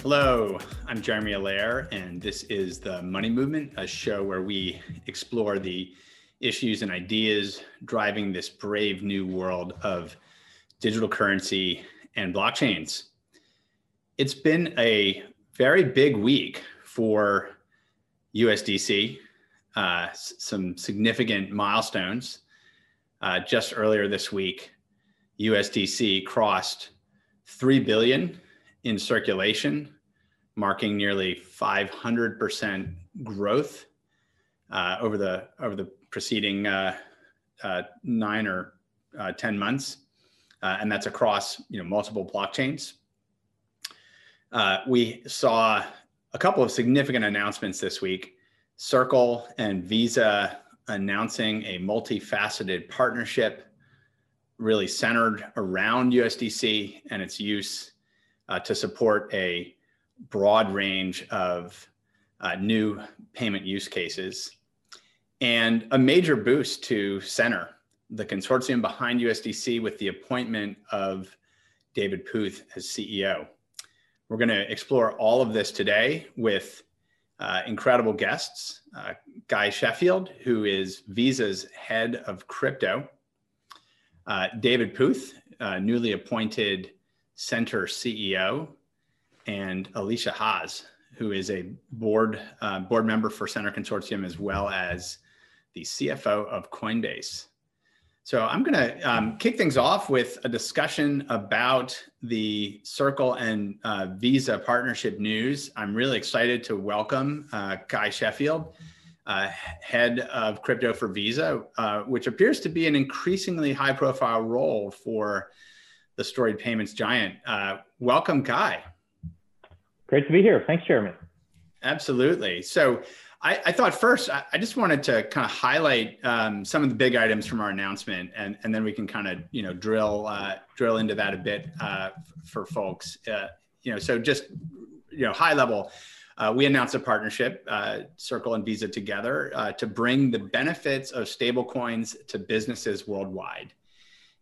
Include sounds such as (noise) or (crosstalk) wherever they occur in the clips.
Hello, I'm Jeremy Allaire, and this is the Money Movement, a show where we explore the issues and ideas driving this brave new world of digital currency and blockchains. It's been a very big week for USDC, uh, some significant milestones. Uh, just earlier this week, USDC crossed 3 billion in circulation marking nearly 500% growth uh, over the over the preceding uh, uh, nine or uh, 10 months, uh, and that's across you know multiple blockchains. We saw a couple of significant announcements this week. Circle and Visa announcing a multifaceted partnership, really centered around USDC and its use to support a broad range of uh, new payment use cases and a major boost to Centre, the consortium behind USDC, with the appointment of David Puth as CEO. We're going to explore all of this today with uh, incredible guests uh, Guy Sheffield, who is Visa's head of crypto, uh, David Puth, uh, newly appointed Centre CEO, and Alesia Haas, who is a board uh, board member for Centre Consortium as well as the CFO of Coinbase. So I'm going to um, kick things off with a discussion about the Circle and uh, Visa partnership news. I'm really excited to welcome uh, Guy Sheffield, uh, head of crypto for Visa, uh, which appears to be an increasingly high-profile role for the storied payments giant. Uh, welcome, Guy. Great to be here. Thanks, Jeremy. Absolutely. So I, I thought first, I, I, just wanted to kind of highlight um, some of the big items from our announcement, and, and then we can kind of you know drill uh, drill into that a bit uh, for folks. Uh, you know, so just you know high level. Uh, we announced a partnership, uh, Circle and Visa together, uh, to bring the benefits of stablecoins to businesses worldwide.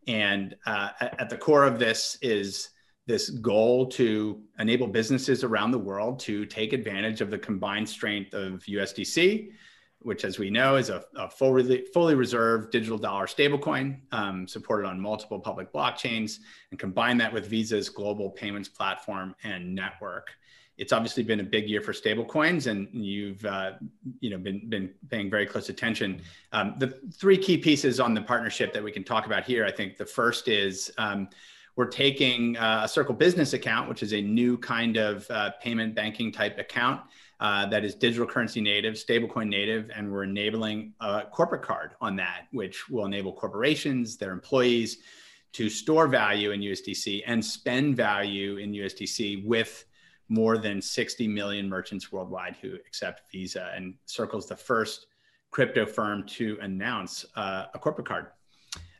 And at, at the core of this is this goal to enable businesses around the world to take advantage of the combined strength of USDC, which, as we know, is a, a fully, fully reserved digital dollar stablecoin um, supported on multiple public blockchains, and combine that with Visa's global payments platform and network. It's obviously been a big year for stablecoins, and you've uh, you know been been paying very close attention. Um, the three key pieces on the partnership that we can talk about here, I think, the first is um, we're taking uh, a Circle Business account, which is a new kind of uh, payment banking type account uh, that is digital currency native, stablecoin native, and we're enabling a corporate card on that, which will enable corporations, their employees, to store value in USDC and spend value in USDC with more than 60 million merchants worldwide who accept Visa. And Circle's the first crypto firm to announce uh, a corporate card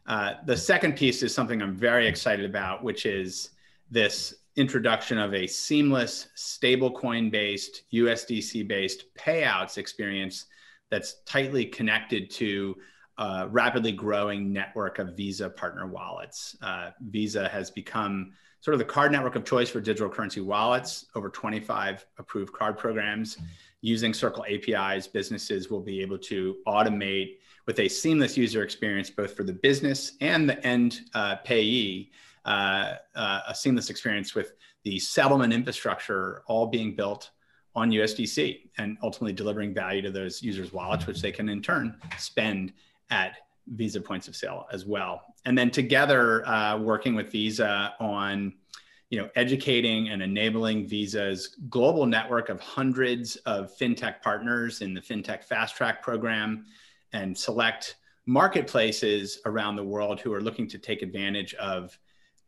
uh, the second piece is something I'm very excited about, which is this introduction of a seamless stablecoin based, USDC based payouts experience that's tightly connected to a rapidly growing network of Visa partner wallets. Uh, Visa has become sort of the card network of choice for digital currency wallets, over 25 approved card programs. Using Circle APIs, businesses will be able to automate with a seamless user experience, both for the business and the end uh, payee, uh, uh, a seamless experience with the settlement infrastructure all being built on USDC and ultimately delivering value to those users' wallets, which they can in turn spend at Visa points of sale as well. And then together, uh, working with Visa on you know, educating and enabling Visa's global network of hundreds of fintech partners in the FinTech Fast Track program, and select marketplaces around the world who are looking to take advantage of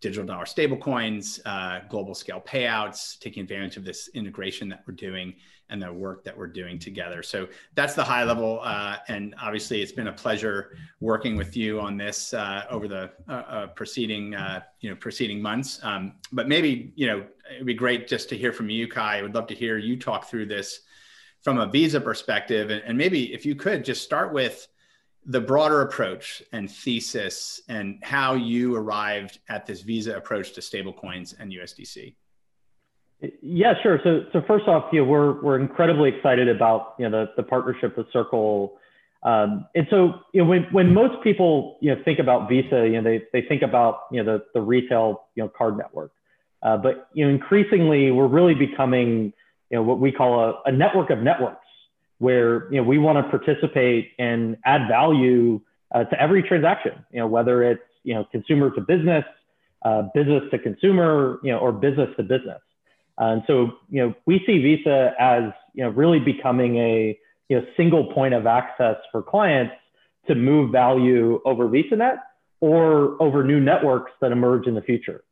digital dollar stablecoins, uh, global scale payouts, taking advantage of this integration that we're doing and the work that we're doing together. So that's the high level. Uh, and obviously, it's been a pleasure working with you on this uh, over the uh, uh, preceding uh, you know preceding months. Um, but maybe you know it'd be great just to hear from you, Guy. I would love to hear you talk through this from a visa perspective and, and maybe if you could just start with the broader approach and thesis and how you arrived at this Visa approach to stablecoins and USDC. Yeah, sure. So, so first off, you know, we're we're incredibly excited about you know the, the partnership with Circle, um, and so you know when when most people you know think about Visa, you know they they think about you know the the retail you know card network, uh, but you know increasingly we're really becoming you know what we call a, a network of networks where you know we want to participate and add value uh, to every transaction. You know whether it's you know consumer to business, uh, business to consumer, you know or business to business. And so you know we see Visa as you know really becoming a you know single point of access for clients to move value over VisaNet or over new networks that emerge in the future.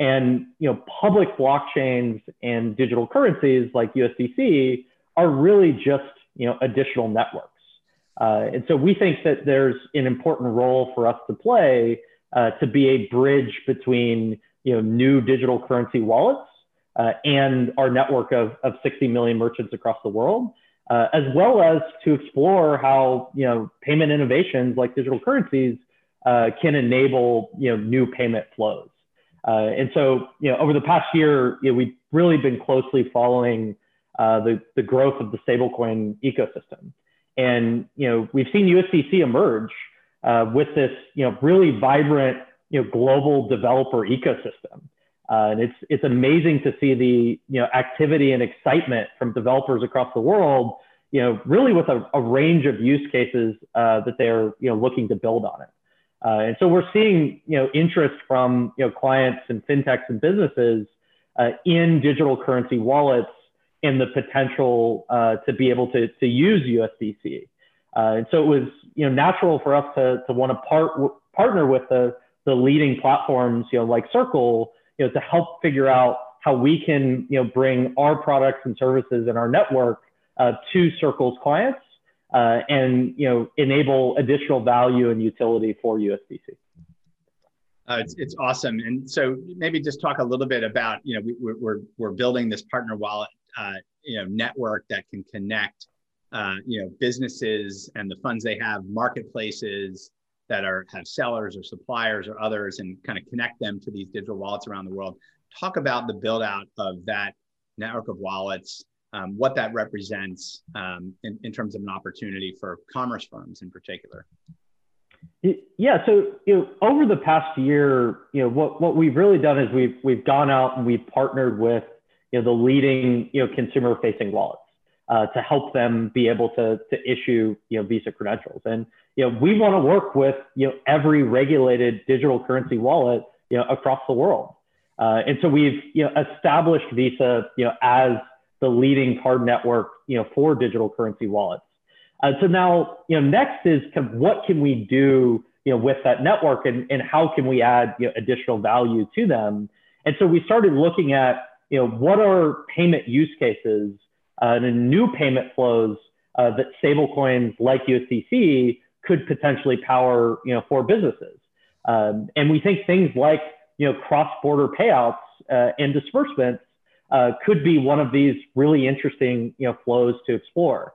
And you know public blockchains and digital currencies like USDC are really just you know, additional networks. Uh, and so we think that there's an important role for us to play uh, to be a bridge between you know, new digital currency wallets uh, and our network of, of 60 million merchants across the world, uh, as well as to explore how you know, payment innovations like digital currencies uh, can enable you know, new payment flows. Uh, and so you know, over the past year, you know, we've really been closely following uh, the, the growth of the stablecoin ecosystem. And you know, we've seen USDC emerge uh, with this you know, really vibrant you know, global developer ecosystem. Uh, and it's, it's amazing to see the you know, activity and excitement from developers across the world, you know, really with a, a range of use cases uh, that they're you know, looking to build on it. Uh, and so we're seeing you know, interest from you know, clients and fintechs and businesses uh, in digital currency wallets and the potential uh, to be able to, to use USDC. And so it was you know natural for us to, to want to part, partner with the, the leading platforms you know like Circle you know to help figure out how we can you know bring our products and services and our network uh, to Circle's clients uh, and you know enable additional value and utility for USDC. Uh, it's, it's awesome. And so maybe just talk a little bit about, you know, we, are we're, we're building this partner wallet uh, you know network that can connect uh, you know businesses and the funds they have, marketplaces that are have sellers or suppliers or others, and kind of connect them to these digital wallets around the world. Talk about the build out of that network of wallets, um, what that represents um, in, in terms of an opportunity for commerce firms in particular. Yeah, so you know, over the past year, you know, what, what we've really done is we've we've gone out and we've partnered with you know, the leading you know, consumer facing wallets uh, to help them be able to, to issue you know, Visa credentials. And you know, we want to work with you know, every regulated digital currency wallet you know, across the world. Uh, and so we've you know, established Visa you know, as the leading card network you know, for digital currency wallets. Uh, so now, you know, next is kind of what can we do, you know, with that network and, and how can we add you know, additional value to them? And so we started looking at you know, what are payment use cases uh, and new payment flows uh, that stablecoins like USDC could potentially power, you know, for businesses. Um, and we think things like, you know, cross-border payouts uh, and disbursements uh, could be one of these really interesting, you know, flows to explore.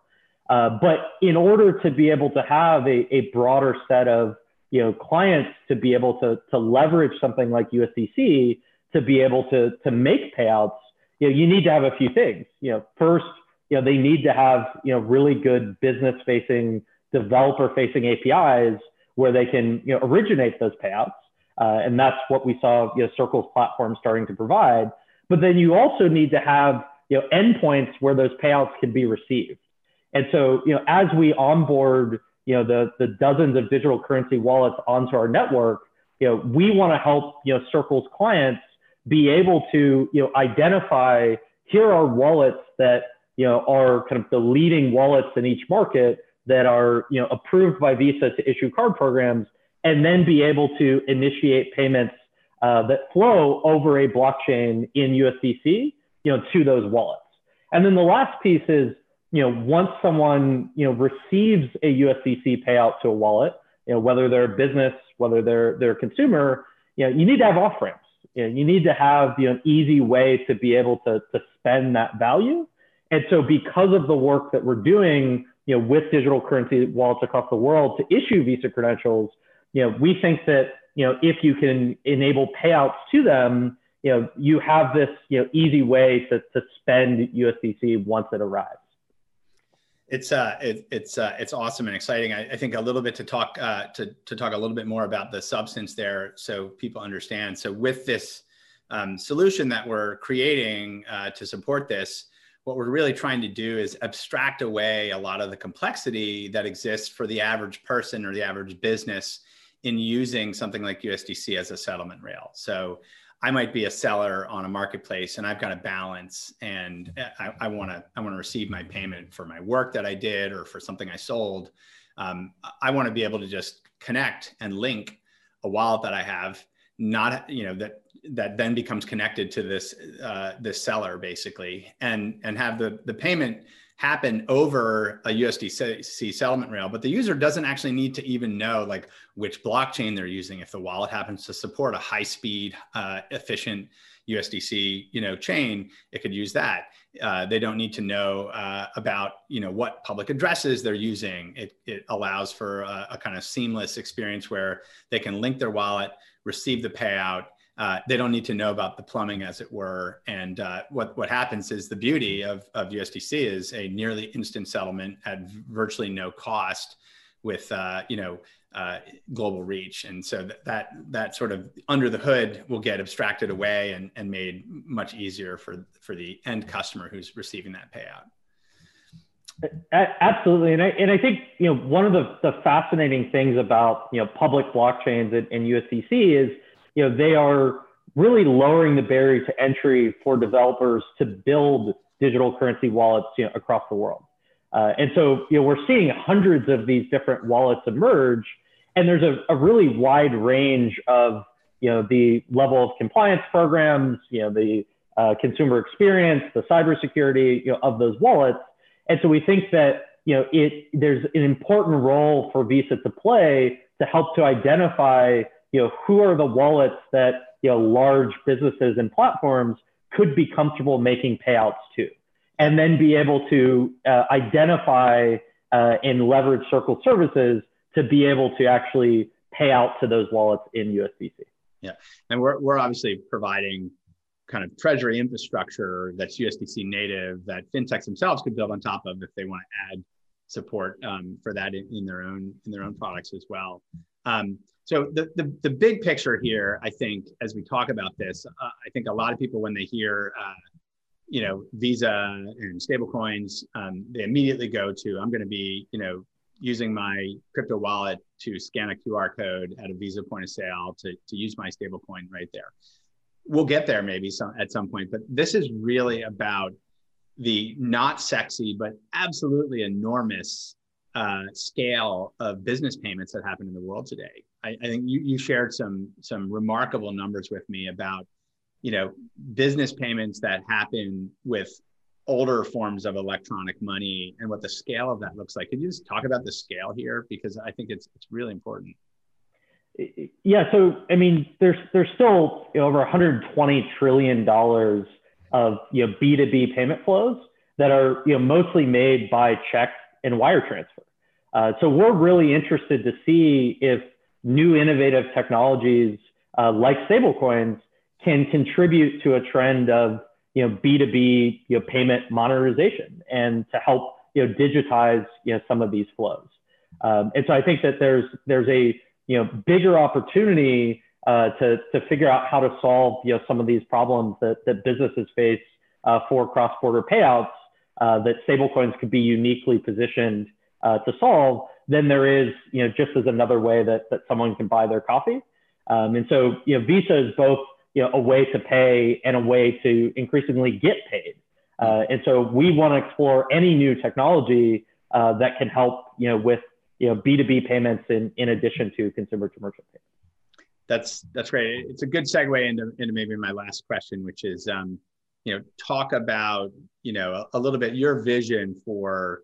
Uh, but in order to be able to have a, a broader set of, you know, clients to be able to, to leverage something like USDC, to be able to, to make payouts, you know, you need to have a few things. You know, first, you know, they need to have, you know, really good business facing, developer facing APIs where they can, you know, originate those payouts. Uh, and that's what we saw, you know, Circle's platform starting to provide. But then you also need to have, you know, endpoints where those payouts can be received. And so, you know, as we onboard, you know, the, the dozens of digital currency wallets onto our network, you know, we want to help, you know, Circle's clients be able to you know identify here are wallets that you know are kind of the leading wallets in each market that are you know approved by Visa to issue card programs, and then be able to initiate payments uh, that flow over a blockchain in USDC, you know, to those wallets. And then the last piece is you know once someone you know receives a USDC payout to a wallet, you know whether they're a business, whether they're they're a consumer, you know you need to have off ramps you, know, you need to have you know, an easy way to be able to, to spend that value. And so because of the work that we're doing you know, with digital currency wallets across the world to issue Visa credentials, you know, we think that, you know, if you can enable payouts to them, you know, you have this, you know, easy way to, to spend USDC once it arrives. It's uh, it, it's uh, it's awesome and exciting. I, I, think a little bit to talk uh, to to talk a little bit more about the substance there, so people understand. So with this um, solution that we're creating uh, to support this, what we're really trying to do is abstract away a lot of the complexity that exists for the average person or the average business in using something like USDC as a settlement rail. So I might be a seller on a marketplace and I've got a balance and I want to I want to receive my payment for my work that I did or for something I sold. Um, I want to be able to just connect and link a wallet that I have, not you know that that then becomes connected to this uh, this seller basically, and and have the the payment happen over a USDC settlement rail, but the user doesn't actually need to even know like which blockchain they're using. If the wallet happens to support a high speed, uh, efficient USDC, you know, chain, it could use that. Uh, they don't need to know uh, about, you know, what public addresses they're using. It, it allows for a, a kind of seamless experience where they can link their wallet, receive the payout, uh, they don't need to know about the plumbing, as it were. And uh, what what happens is the beauty of of USDC is a nearly instant settlement at virtually no cost, with uh, you know uh, global reach. And so that, that that sort of under the hood will get abstracted away and and made much easier for for the end customer who's receiving that payout. Absolutely, and I and I think you know one of the, the fascinating things about you know public blockchains and, and USDC is you know, they are really lowering the barrier to entry for developers to build digital currency wallets you know, across the world. Uh, and so, you know, we're seeing hundreds of these different wallets emerge, and there's a, a really wide range of, you know, the level of compliance programs, you know, the uh, consumer experience, the cybersecurity, you know, of those wallets. And so we think that, you know, it there's an important role for Visa to play to help to identify you know, who are the wallets that, you know, large businesses and platforms could be comfortable making payouts to, and then be able to uh, identify uh, and leverage Circle services to be able to actually pay out to those wallets in USDC. Yeah, and we're, we're obviously providing kind of treasury infrastructure that's USDC native that fintechs themselves could build on top of if they want to add support um, for that in, in, their own in their own products as well. Um, so the, the, the, big picture here, I think, as we talk about this, uh, I think a lot of people when they hear, uh, you know, Visa and stablecoins, um, they immediately go to, I'm going to be, you know, using my crypto wallet to scan a QR code at a Visa point of sale to, to use my stablecoin right there. We'll get there maybe some, at some point, but this is really about the not sexy, but absolutely enormous uh, scale of business payments that happen in the world today. I, I, think you, you shared some some remarkable numbers with me about you know business payments that happen with older forms of electronic money and what the scale of that looks like. Could you just talk about the scale here because I think it's it's really important. Yeah, so I mean, there's there's still you know, over 120 trillion dollars of you know B2B payment flows that are you know mostly made by check and wire transfer. Uh, so we're really interested to see if new innovative technologies uh, like stablecoins can contribute to a trend of you know B2B you know payment monetization and to help you know digitize you know some of these flows. Um, and so I think that there's there's a you know bigger opportunity uh, to to figure out how to solve you know some of these problems that that businesses face uh, for cross-border payouts uh, that stablecoins could be uniquely positioned uh, to solve, then there is, you know, just as another way that, that someone can buy their coffee. Um, and so, you know, Visa is both, you know, a way to pay and a way to increasingly get paid. Uh, and so we want to explore any new technology uh, that can help, you know, with, you know, B2B payments in, in addition to consumer to merchant payments. That's, that's great. It's a good segue into, into maybe my last question, which is, um, you know, talk about, you know, a, a little bit your vision for,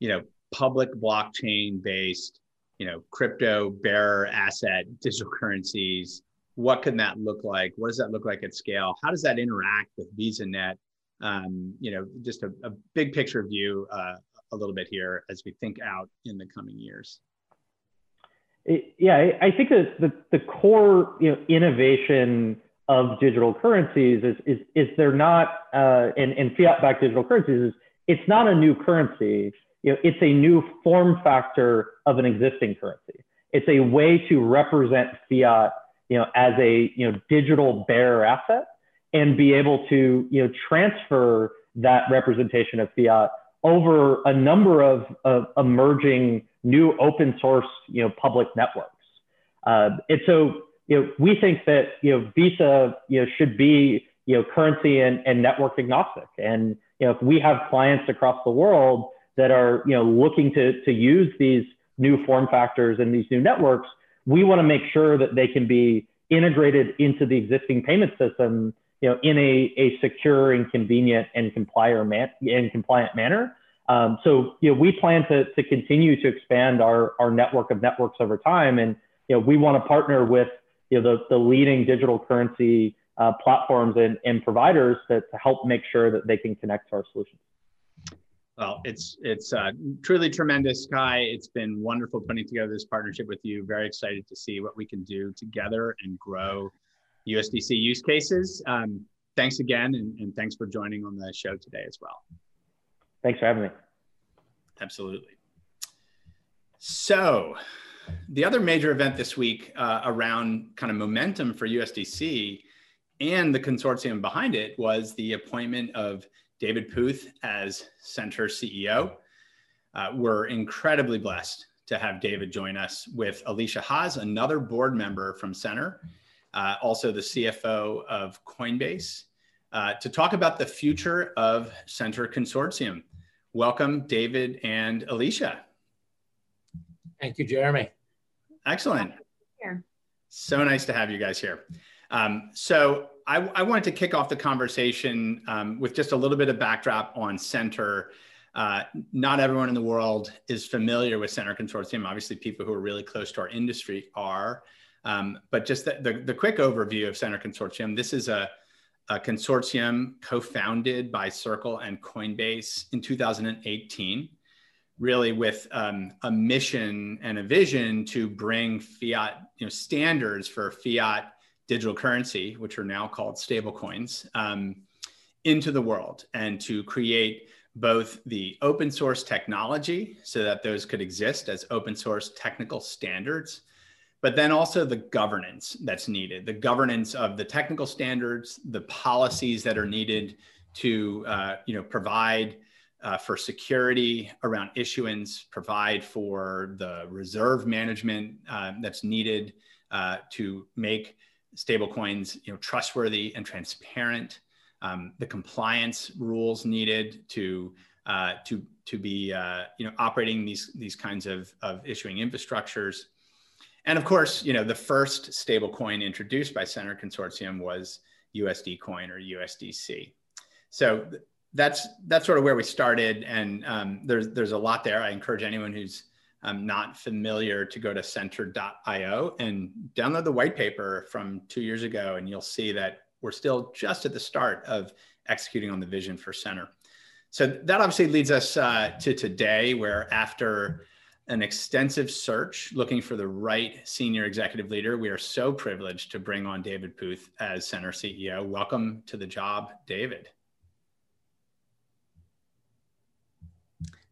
you know, public blockchain based, you know, crypto bearer asset digital currencies. What can that look like? What does that look like at scale? How does that interact with VisaNet? Um, you know, just a, a big picture view uh, a little bit here as we think out in the coming years? Yeah, I think that the, the core you know, innovation of digital currencies is, is, is they're not, uh, and fiat-backed digital currencies is it's not a new currency. You know, it's a new form factor of an existing currency. It's a way to represent fiat, you know, as a you know digital bearer asset and be able to you know transfer that representation of fiat over a number of, of emerging new open source you know public networks. Uh, and so you know we think that you know Visa you know should be you know currency and, and network agnostic. And you know if we have clients across the world that are you know looking to to use these new form factors and these new networks, we want to make sure that they can be integrated into the existing payment system you know, in a, a secure and convenient and complier man, and compliant manner. Um, so, you know, we plan to, to continue to expand our, our network of networks over time. And, you know, we want to partner with, you know, the, the leading digital currency uh, platforms and, and providers to, to help make sure that they can connect to our solutions. Well, it's it's uh, truly tremendous, Guy. It's been wonderful putting together this partnership with you. Very excited to see what we can do together and grow USDC use cases. Um, thanks again, and, and thanks for joining on the show today as well. Thanks for having me. Absolutely. So, the other major event this week uh, around kind of momentum for USDC and the consortium behind it was the appointment of David Puth as Centre CEO. Uh, we're incredibly blessed to have David join us with Alesia Haas, another board member from Centre, uh, also the CFO of Coinbase, uh, to talk about the future of Centre Consortium. Welcome, David and Alesia. Thank you, Jeremy. Excellent. Here. So nice to have you guys here. Um, so I, I, wanted to kick off the conversation um, with just a little bit of backdrop on Centre. Uh, not everyone in the world is familiar with Centre Consortium. Obviously, people who are really close to our industry are. Um, but just the, the, the, quick overview of Centre Consortium, this is a, a consortium co-founded by Circle and Coinbase in 2018, really with um, a mission and a vision to bring fiat you know, standards for fiat digital currency, which are now called stablecoins, um, into the world and to create both the open source technology so that those could exist as open source technical standards but then also the governance that's needed the governance of the technical standards the policies that are needed to uh, you know provide uh, for security around issuance provide for the reserve management uh, that's needed uh, to make stablecoins you know trustworthy and transparent um, the compliance rules needed to uh, to to be uh, you know operating these these kinds of, of issuing infrastructures and of course, you know, the first stablecoin introduced by Centre Consortium was USD Coin or USDC. So that's that's sort of where we started, and um, there's there's a lot there. I encourage anyone who's um, not familiar to go to centre.io and download the white paper from two years ago, and you'll see that we're still just at the start of executing on the vision for Centre. So that obviously leads us uh, to today, where after an extensive search looking for the right senior executive leader. We are so privileged to bring on David Puth as Centre CEO. Welcome to the job, David.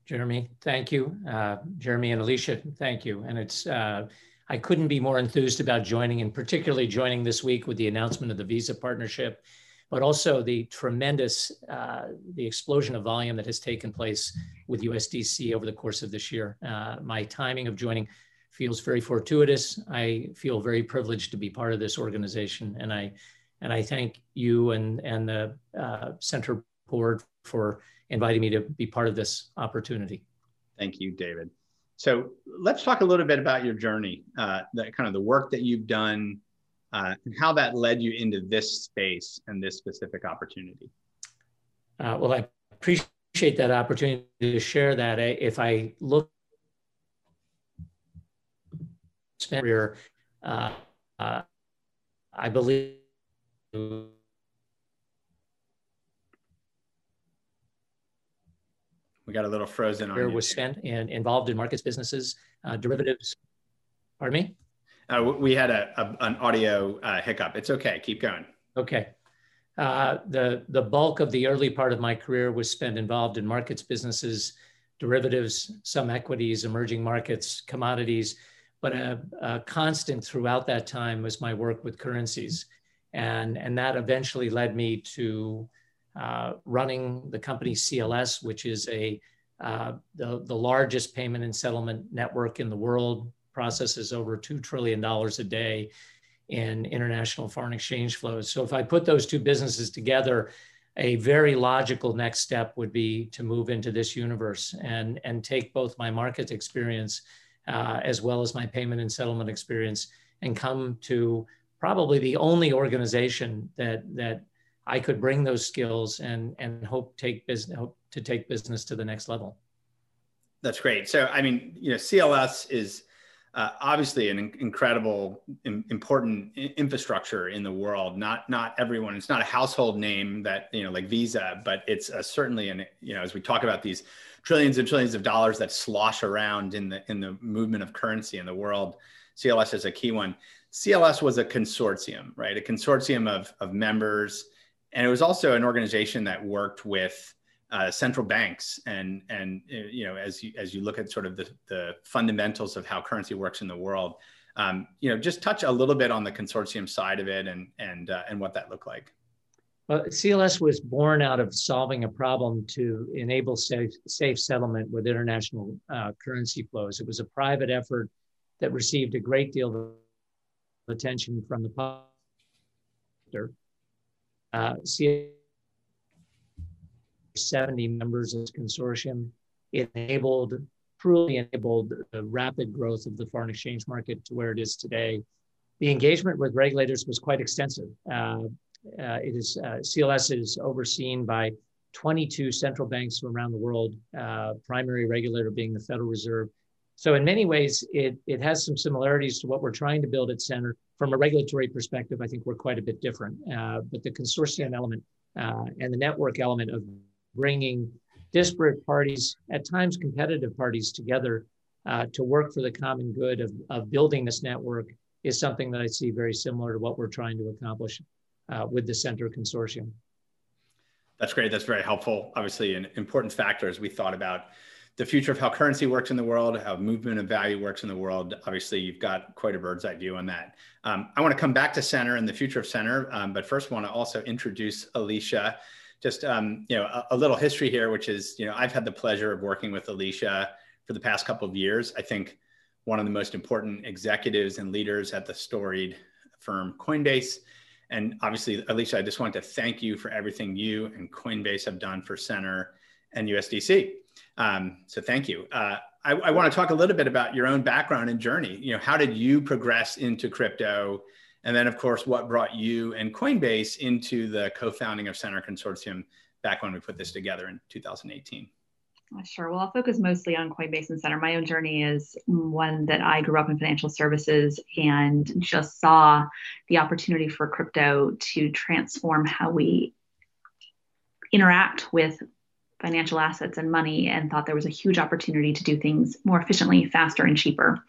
Jeremy, thank you. Uh, Jeremy and Alesia, thank you. And it's, uh, I couldn't be more enthused about joining and particularly joining this week with the announcement of the Visa partnership but also the tremendous, uh, the explosion of volume that has taken place with USDC over the course of this year. Uh, my timing of joining feels very fortuitous. I feel very privileged to be part of this organization, and I and I thank you and and the uh, Centre board for inviting me to be part of this opportunity. Thank you, David. So let's talk a little bit about your journey, uh, the kind of the work that you've done uh, and how that led you into this space and this specific opportunity. Uh, well, I appreciate that opportunity to share that. If I look career, uh, uh, I believe we got a little frozen on. Here was spent and involved in markets, businesses, uh, derivatives. Pardon me. Uh, we had a, a an audio uh, hiccup. It's okay. Keep going. Okay. Uh, the the bulk of the early part of my career was spent involved in markets, businesses, derivatives, some equities, emerging markets, commodities. But a, a constant throughout that time was my work with currencies, and and that eventually led me to running the company CLS, which is a uh, the, the largest payment and settlement network in the world, processes over $2 trillion a day in international foreign exchange flows. So if I put those two businesses together, a very logical next step would be to move into this universe and, and take both my market experience uh, as well as my payment and settlement experience and come to probably the only organization that, that I could bring those skills and and hope take business hope to take business to the next level. That's great. So I mean, you know, CLS is uh, obviously an incredible, important infrastructure in the world. Not not everyone. It's not a household name that you know like Visa, but it's uh, certainly an you know as we talk about these trillions and trillions of dollars that slosh around in the in the movement of currency in the world. CLS is a key one. CLS was a consortium, right? A consortium of of members and it was also an organization that worked with uh, central banks and and uh, you know as you as you look at sort of the, the fundamentals of how currency works in the world um, you know just touch a little bit on the consortium side of it and and uh, and what that looked like well, CLS was born out of solving a problem to enable safe, safe settlement with international uh, currency flows. It was a private effort that received a great deal of attention from the public uh, 70 members of the consortium. It enabled, truly enabled the rapid growth of the foreign exchange market to where it is today. The engagement with regulators was quite extensive. Uh, uh, it is uh, CLS is overseen by 22 central banks from around the world, uh, primary regulator being the Federal Reserve. So in many ways, it, it has some similarities to what we're trying to build at Centre, from a regulatory perspective, I think we're quite a bit different. Uh, but the consortium element uh, and the network element of bringing disparate parties, at times competitive parties, together uh, to work for the common good of, of building this network is something that I see very similar to what we're trying to accomplish uh, with the Centre Consortium. That's great. That's very helpful. Obviously, an important factor as we thought about the future of how currency works in the world, how movement of value works in the world. Obviously, you've got quite a bird's eye view on that. Um, I want to come back to Centre and the future of Centre, um, but first want to also introduce Alesia. Just um, you know, a, a, little history here, which is you know I've had the pleasure of working with Alesia for the past couple of years. I think one of the most important executives and leaders at the storied firm Coinbase. And obviously, Alesia, I just want to thank you for everything you and Coinbase have done for Centre and USDC. Um, so thank you. Uh, I, I want to talk a little bit about your own background and journey. You know, how did you progress into crypto? And then, of course, what brought you and Coinbase into the co-founding of Centre Consortium back when we put this together in 2018? Sure. Well, I'll focus mostly on Coinbase and Centre. My own journey is one that I grew up in financial services and just saw the opportunity for crypto to transform how we interact with financial assets and money and thought there was a huge opportunity to do things more efficiently, faster, and cheaper.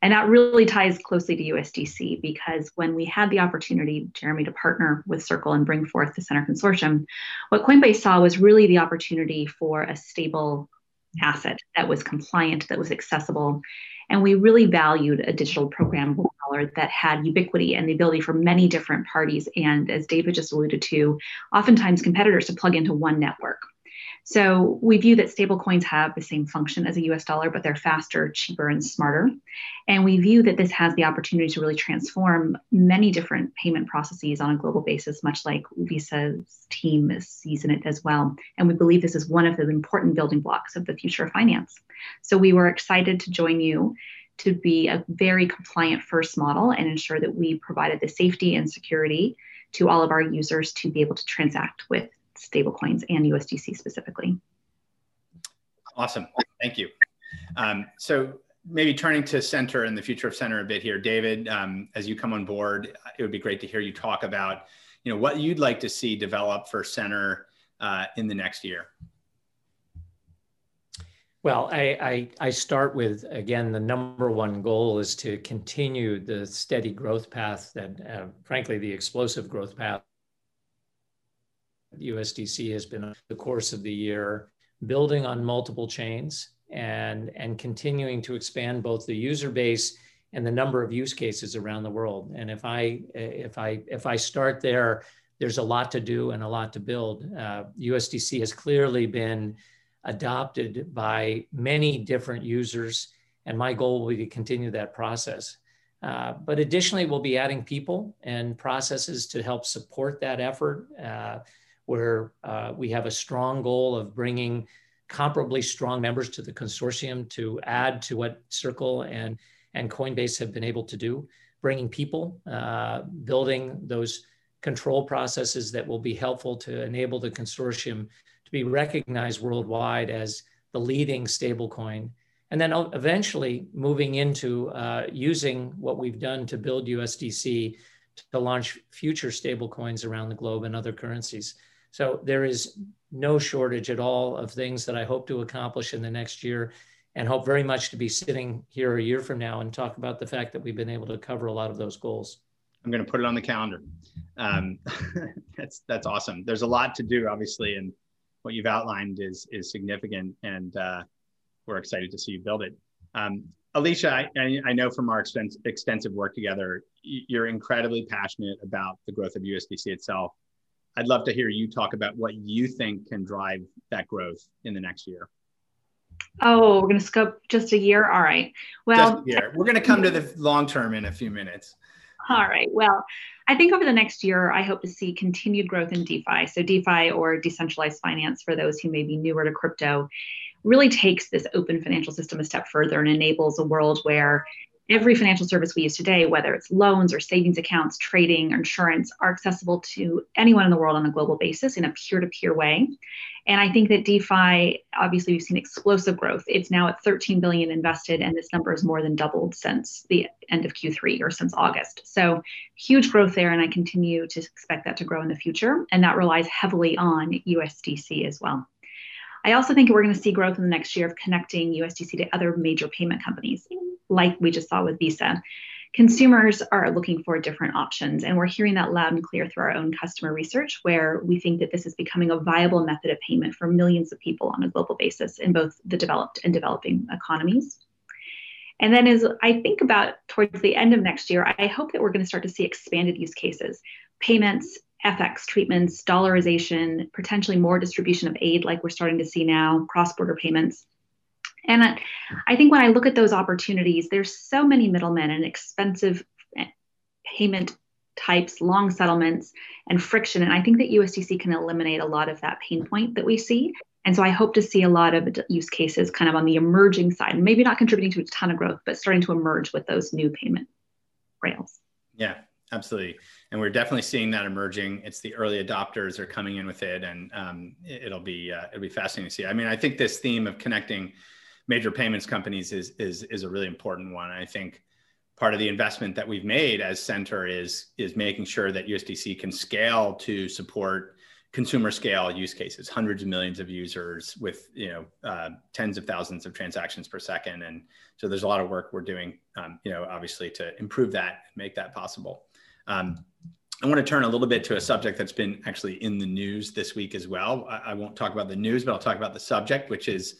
And that really ties closely to USDC because when we had the opportunity, Jeremy, to partner with Circle and bring forth the Centre Consortium, what Coinbase saw was really the opportunity for a stable asset that was compliant, that was accessible. And we really valued a digital programmable dollar that had ubiquity and the ability for many different parties. And as David just alluded to, oftentimes competitors to plug into one network. So we view that stablecoins have the same function as a US dollar, but they're faster, cheaper, and smarter. And we view that this has the opportunity to really transform many different payment processes on a global basis, much like Visa's team sees in it as well. And we believe this is one of the important building blocks of the future of finance. So we were excited to join you to be a very compliant first model and ensure that we provided the safety and security to all of our users to be able to transact with stablecoins and USDC specifically. Awesome. Thank you. Um, so maybe turning to Centre and the future of Centre a bit here, David, um, as you come on board, it would be great to hear you talk about, you know, what you'd like to see develop for Centre uh, in the next year. Well, I, I, I, start with, again, the number one goal is to continue the steady growth path that, uh, frankly, the explosive growth path USDC has been the course of the year, building on multiple chains and, and continuing to expand both the user base and the number of use cases around the world. And if I, if I, if I start there, there's a lot to do and a lot to build. Uh, USDC has clearly been adopted by many different users, and my goal will be to continue that process. Uh, but additionally, we'll be adding people and processes to help support that effort, uh, where uh, we have a strong goal of bringing comparably strong members to the consortium to add to what Circle and, and Coinbase have been able to do, bringing people, uh, building those control processes that will be helpful to enable the consortium to be recognized worldwide as the leading stablecoin. And then eventually moving into uh, using what we've done to build USDC to launch future stablecoins around the globe and other currencies. So there is no shortage at all of things that I hope to accomplish in the next year and hope very much to be sitting here a year from now and talk about the fact that we've been able to cover a lot of those goals. I'm going to put it on the calendar. Um, (laughs) that's that's awesome. There's a lot to do, obviously, and what you've outlined is is significant, and uh, we're excited to see you build it. Um, Alesia, I, I, know from our extensive work together, you're incredibly passionate about the growth of USDC itself. I'd love to hear you talk about what you think can drive that growth in the next year. Oh, we're going to scope just a year. All right. Well, year. we're going to come to the long term in a few minutes. All right. Well, I think over the next year, I hope to see continued growth in DeFi. So, DeFi or decentralized finance, for those who may be newer to crypto, really takes this open financial system a step further and enables a world where every financial service we use today, whether it's loans or savings accounts, trading, or insurance, are accessible to anyone in the world on a global basis in a peer to peer way. And I think that DeFi, obviously, we've seen explosive growth. It's now at 13 billion invested, and this number has more than doubled since the end of Q3 or since August. So huge growth there, and I continue to expect that to grow in the future. And that relies heavily on USDC as well. I also think we're going to see growth in the next year of connecting USDC to other major payment companies, like we just saw with Visa. Consumers are looking for different options, and we're hearing that loud and clear through our own customer research, where we think that this is becoming a viable method of payment for millions of people on a global basis in both the developed and developing economies. And then, as I think about towards the end of next year, I hope that we're going to start to see expanded use cases, payments, FX treatments, dollarization, potentially more distribution of aid like we're starting to see now, cross border payments. And I think when I look at those opportunities, there's so many middlemen and expensive eh, payment types, long settlements, and friction. And I think that USDC can eliminate a lot of that pain point that we see. And so I hope to see a lot of use cases kind of on the emerging side, maybe not contributing to a ton of growth, but starting to emerge with those new payment rails. Yeah, absolutely and we're definitely seeing that emerging it's the early adopters are coming in with it and um, it'll be uh, it'll be fascinating to see i mean i think this theme of connecting major payments companies is is is a really important one. I think part of the investment that we've made as Centre is is making sure that usdc can scale to support consumer scale use cases hundreds of millions of users with you know uh, tens of thousands of transactions per second. And so there's a lot of work we're doing um, you know obviously to improve that make that possible. Um, I want to turn a little bit to a subject that's been actually in the news this week as well. I, I, won't talk about the news, but I'll talk about the subject, which is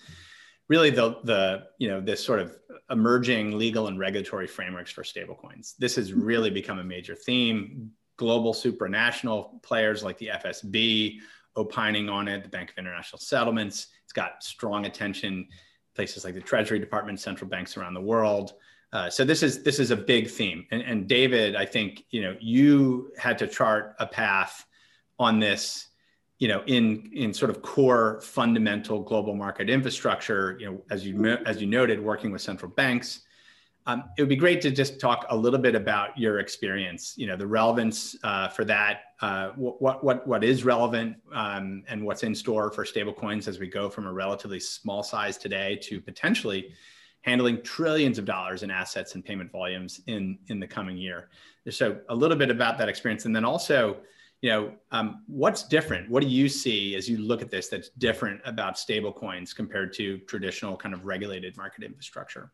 really the the you know this sort of emerging legal and regulatory frameworks for stablecoins. This has really become a major theme. Global supranational players like the FSB opining on it, the Bank of International Settlements. It's got strong attention. Places like the Treasury Department, central banks around the world. Uh, so this is this is a big theme, and, and David, I think you know you had to chart a path on this, you know, in in sort of core fundamental global market infrastructure. You know, as you as you noted, working with central banks. Um, it would be great to just talk a little bit about your experience. You know, the relevance uh, for that. Uh, what what what is relevant um, and what's in store for stablecoins as we go from a relatively small size today to potentially handling trillions of dollars in assets and payment volumes in in the coming year. So a little bit about that experience, and then also, you know, um, what's different? What do you see as you look at this that's different about stablecoins compared to traditional kind of regulated market infrastructure?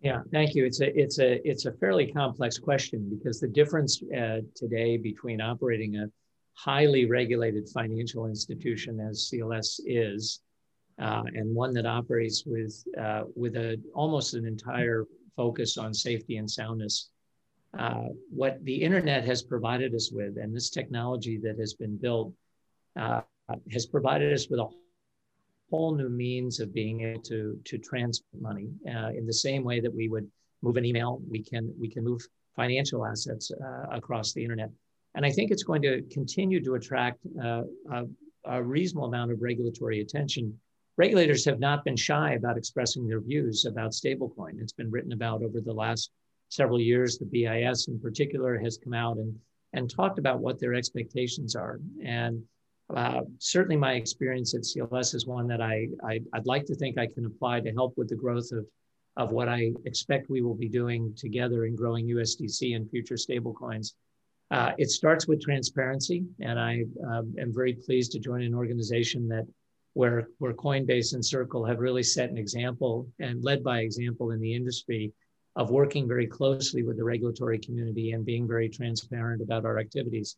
Yeah, thank you. It's a it's a it's a fairly complex question because the difference uh, today between operating a highly regulated financial institution as CLS is, uh, and one that operates with uh, with a almost an entire focus on safety and soundness. Uh, what the internet has provided us with, and this technology that has been built, uh, has provided us with a whole new means of being able to to transfer money uh, in the same way that we would move an email. We can we can move financial assets uh, across the internet, and I think it's going to continue to attract uh, a, a, reasonable amount of regulatory attention. Regulators have not been shy about expressing their views about stablecoin. It's been written about over the last several years. The BIS, in particular, has come out and and talked about what their expectations are and uh, certainly my experience at CLS is one that I, I, would like to think I can apply to help with the growth of, of what I expect we will be doing together in growing USDC and future stablecoins. Uh, it starts with transparency, and I um, am very pleased to join an organization that where, where Coinbase and Circle have really set an example and led by example in the industry of working very closely with the regulatory community and being very transparent about our activities.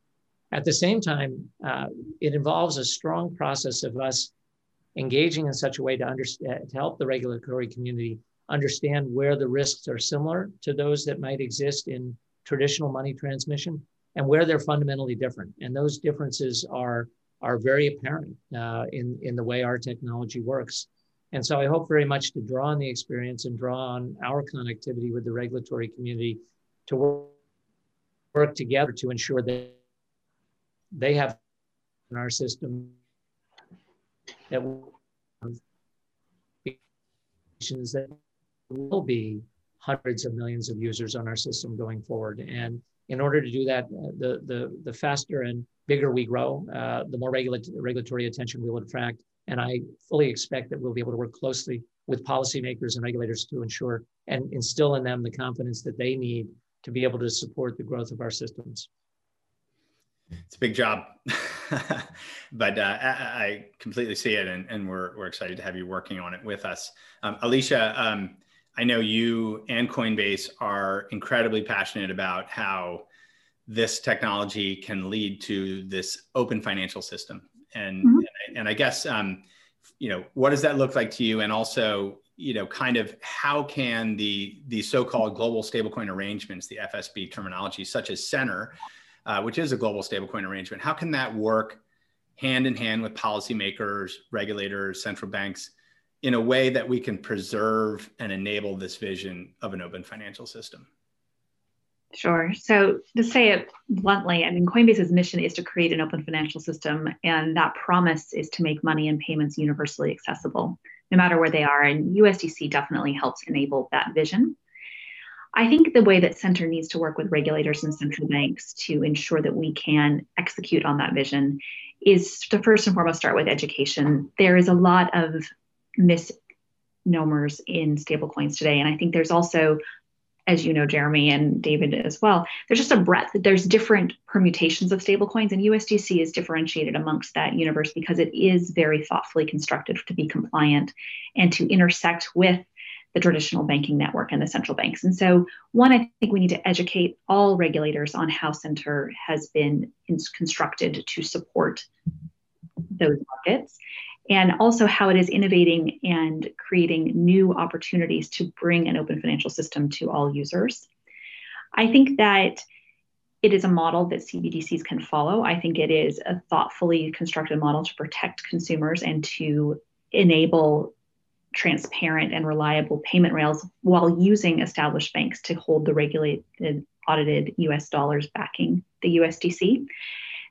At the same time, uh, it involves a strong process of us engaging in such a way to understand to help the regulatory community understand where the risks are similar to those that might exist in traditional money transmission and where they're fundamentally different. And those differences are are very apparent uh, in in the way our technology works. And so I hope very much to draw on the experience and draw on our connectivity with the regulatory community to work, work together to ensure that they have in our system that will be hundreds of millions of users on our system going forward. And in order to do that, the, the, the faster and bigger we grow, uh, the more regula- regulatory attention we will attract. And I fully expect that we'll be able to work closely with policymakers and regulators to ensure and instill in them the confidence that they need to be able to support the growth of our systems. It's a big job, (laughs) but uh, I, completely see it, and, and, we're, we're excited to have you working on it with us. Um, Alesia, um, I know you and Coinbase are incredibly passionate about how this technology can lead to this open financial system, and mm-hmm. And, I, guess um, you know what does that look like to you, and also you know kind of how can the the so-called global stablecoin arrangements, the FSB terminology, such as Centre uh, which is a global stablecoin arrangement. How can that work hand in hand with policymakers, regulators, central banks in a way that we can preserve and enable this vision of an open financial system? Sure. So to say it bluntly, I mean, Coinbase's mission is to create an open financial system, and that promise is to make money and payments universally accessible, no matter where they are. And USDC definitely helps enable that vision. I think the way that Centre needs to work with regulators and central banks to ensure that we can execute on that vision is to first and foremost start with education. There is a lot of misnomers in stablecoins today. And I think there's also, as you know, Jeremy and David as well, there's just a breadth. There's different permutations of stablecoins, and USDC is differentiated amongst that universe because it is very thoughtfully constructed to be compliant and to intersect with the traditional banking network and the central banks. And so, one, I think we need to educate all regulators on how Centre has been constructed to support those markets, and also how it is innovating and creating new opportunities to bring an open financial system to all users. I think that it is a model that CBDCs can follow. I think it is a thoughtfully constructed model to protect consumers and to enable transparent and reliable payment rails while using established banks to hold the regulated audited US dollars backing the USDC.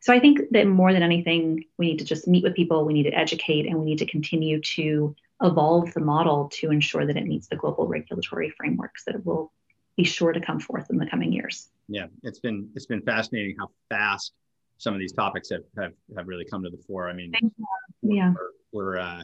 So I think that more than anything, we need to just meet with people, we need to educate, and we need to continue to evolve the model to ensure that it meets the global regulatory frameworks that will be sure to come forth in the coming years. Yeah, it's been it's been fascinating how fast some of these topics have have, have really come to the fore. I mean, yeah, we're, we're uh,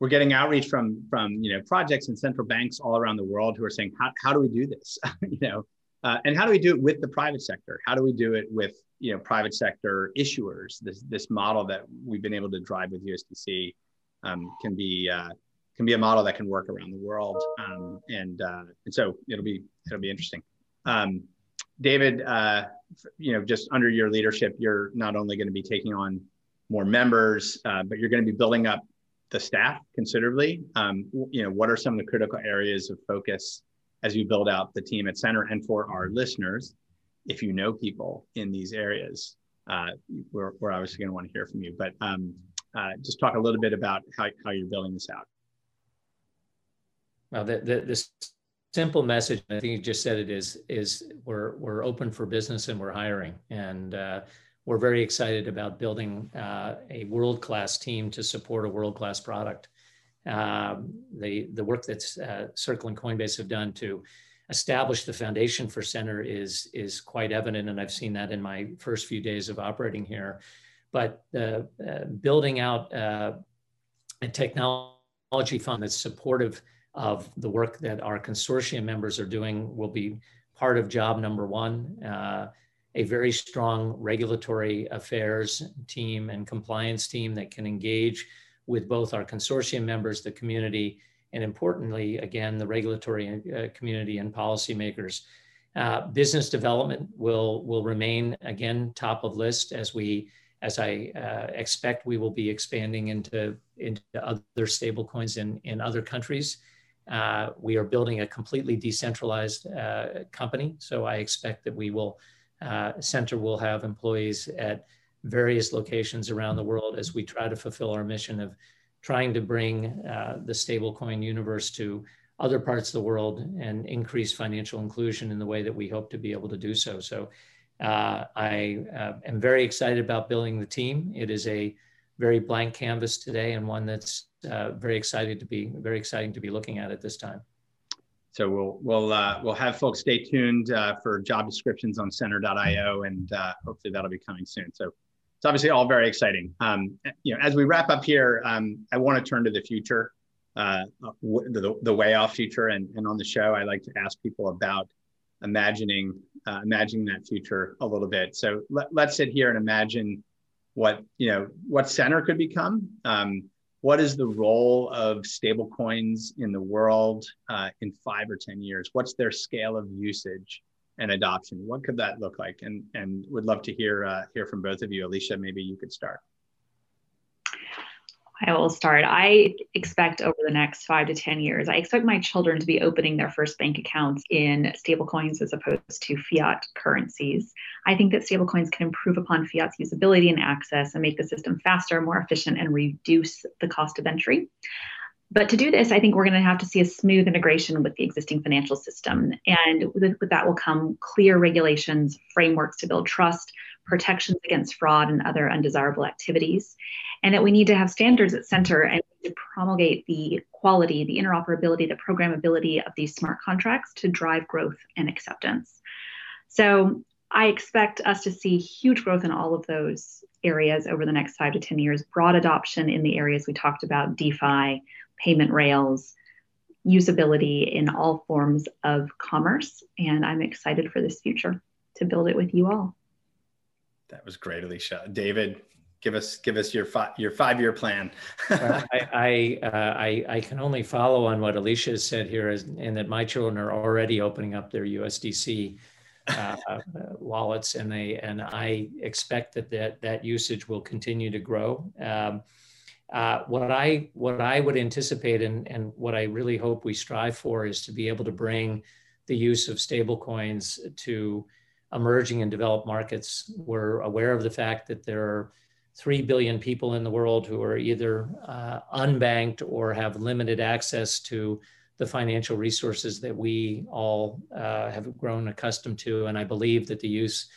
we're getting outreach from from you know projects and central banks all around the world who are saying how, how do we do this (laughs) you know Uh, and how do we do it with the private sector? How do we do it with you know private sector issuers? This this model that we've been able to drive with USDC um, can be uh, can be a model that can work around the world, um, and uh, and so it'll be it'll be interesting. Um, David, uh, you know, just under your leadership, you're not only going to be taking on more members, uh, but you're going to be building up the staff considerably. Um, you know, what are some of the critical areas of focus as you build out the team at Centre? And for our listeners, if you know people in these areas, uh, we're, we're obviously going to want to hear from you. But um, uh, just talk a little bit about how, how you're building this out. Well, the, the, the simple message, I think you just said it is, is we're, we're open for business and we're hiring. And uh, we're very excited about building uh, a world-class team to support a world-class product. Um, the, the work that uh, Circle and Coinbase have done to establish the foundation for Centre is, is quite evident, and I've seen that in my first few days of operating here. But uh, building out uh, a technology fund that's supportive of the work that our consortium members are doing will be part of job number one. Uh, a very strong regulatory affairs team and compliance team that can engage with both our consortium members, the community, and importantly, again, the regulatory uh, community and policymakers. Uh, business development will will remain again top of list as we as I uh, expect we will be expanding into into other stablecoins in in other countries. Uh, we are building a completely decentralized uh, company, so I expect that we will uh, Centre will have employees at various locations around the world as we try to fulfill our mission of trying to bring uh, the stablecoin universe to other parts of the world and increase financial inclusion in the way that we hope to be able to do so. So uh, I uh, am very excited about building the team. It is a very blank canvas today and one that's uh, very excited to be very exciting to be looking at at this time. So we'll we'll uh, we'll have folks stay tuned uh, for job descriptions on centre.io, and hopefully that'll be coming soon. So it's obviously all very exciting. Um, you know, as we wrap up here, um, I want to turn to the future, uh, the, the way off future, and, and on the show, I like to ask people about imagining uh, imagining that future a little bit. So let, let's sit here and imagine what you know what Centre could become. Um, what is the role of stablecoins in the world uh, in five or 10 years? What's their scale of usage and adoption? What could that look like? And, and would love to hear, uh, hear from both of you. Alesia, maybe you could start. I will start. I expect over the next five to 10 years, I expect my children to be opening their first bank accounts in stablecoins as opposed to fiat currencies. I think that stablecoins can improve upon fiat's usability and access and make the system faster, more efficient, and reduce the cost of entry. But to do this, I think we're going to have to see a smooth integration with the existing financial system. And with, with that will come clear regulations, frameworks to build trust, protections against fraud and other undesirable activities, and that we need to have standards at Centre and to promulgate the quality, the interoperability, the programmability of these smart contracts to drive growth and acceptance. So I expect us to see huge growth in all of those areas over the next five to 10 years, broad adoption in the areas we talked about, DeFi, payment rails, usability in all forms of commerce. And I'm excited for this future to build it with you all. That was great, Alesia. David, give us give us your five your five year plan. uh, I I, uh, I, I can only follow on what Alesia has said here, is, and that my children are already opening up their USDC uh, wallets, and they and I expect that that that usage will continue to grow. Um, uh, what I what I would anticipate and and what I really hope we strive for is to be able to bring the use of stablecoins to emerging and developed markets. We're aware of the fact that there are 3 billion people in the world who are either uh, unbanked or have limited access to the financial resources that we all uh, have grown accustomed to. And I believe that the use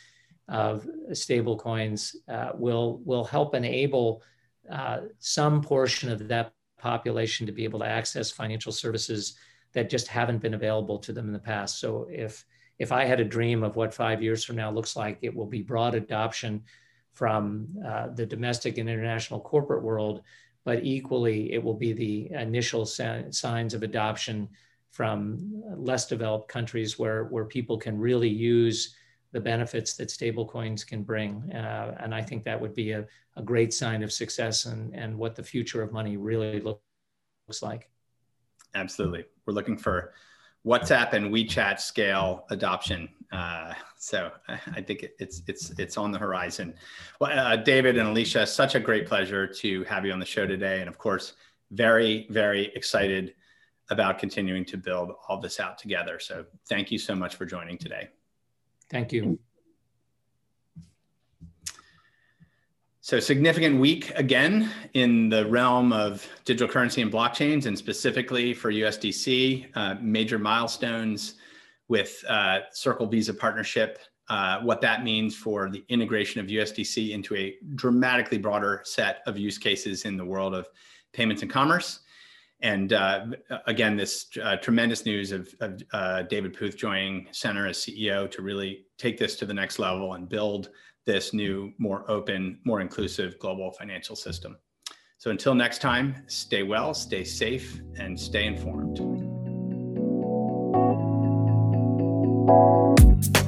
of stable coins uh, will, will help enable uh, some portion of that population to be able to access financial services that just haven't been available to them in the past. So if if I had a dream of what five years from now looks like, it will be broad adoption from uh, the domestic and international corporate world, but equally it will be the initial signs of adoption from less developed countries where, where people can really use the benefits that stablecoins can bring. Uh, and I think that would be a, a great sign of success and, and what the future of money really look, looks like. Absolutely. We're looking for WhatsApp and WeChat scale adoption. Uh, so I think it's it's it's on the horizon. Well, uh, David and Alesia, such a great pleasure to have you on the show today, and of course, very very excited about continuing to build all this out together. So thank you so much for joining today. Thank you. So significant week again in the realm of digital currency and blockchains, and specifically for USDC, uh, major milestones with uh, Circle Visa partnership, uh, what that means for the integration of USDC into a dramatically broader set of use cases in the world of payments and commerce. And uh, again, this uh, tremendous news of, of uh, David Puth joining Centre as CEO to really take this to the next level and build this new, more open, more inclusive global financial system. So until next time, stay well, stay safe, and stay informed. Thank you.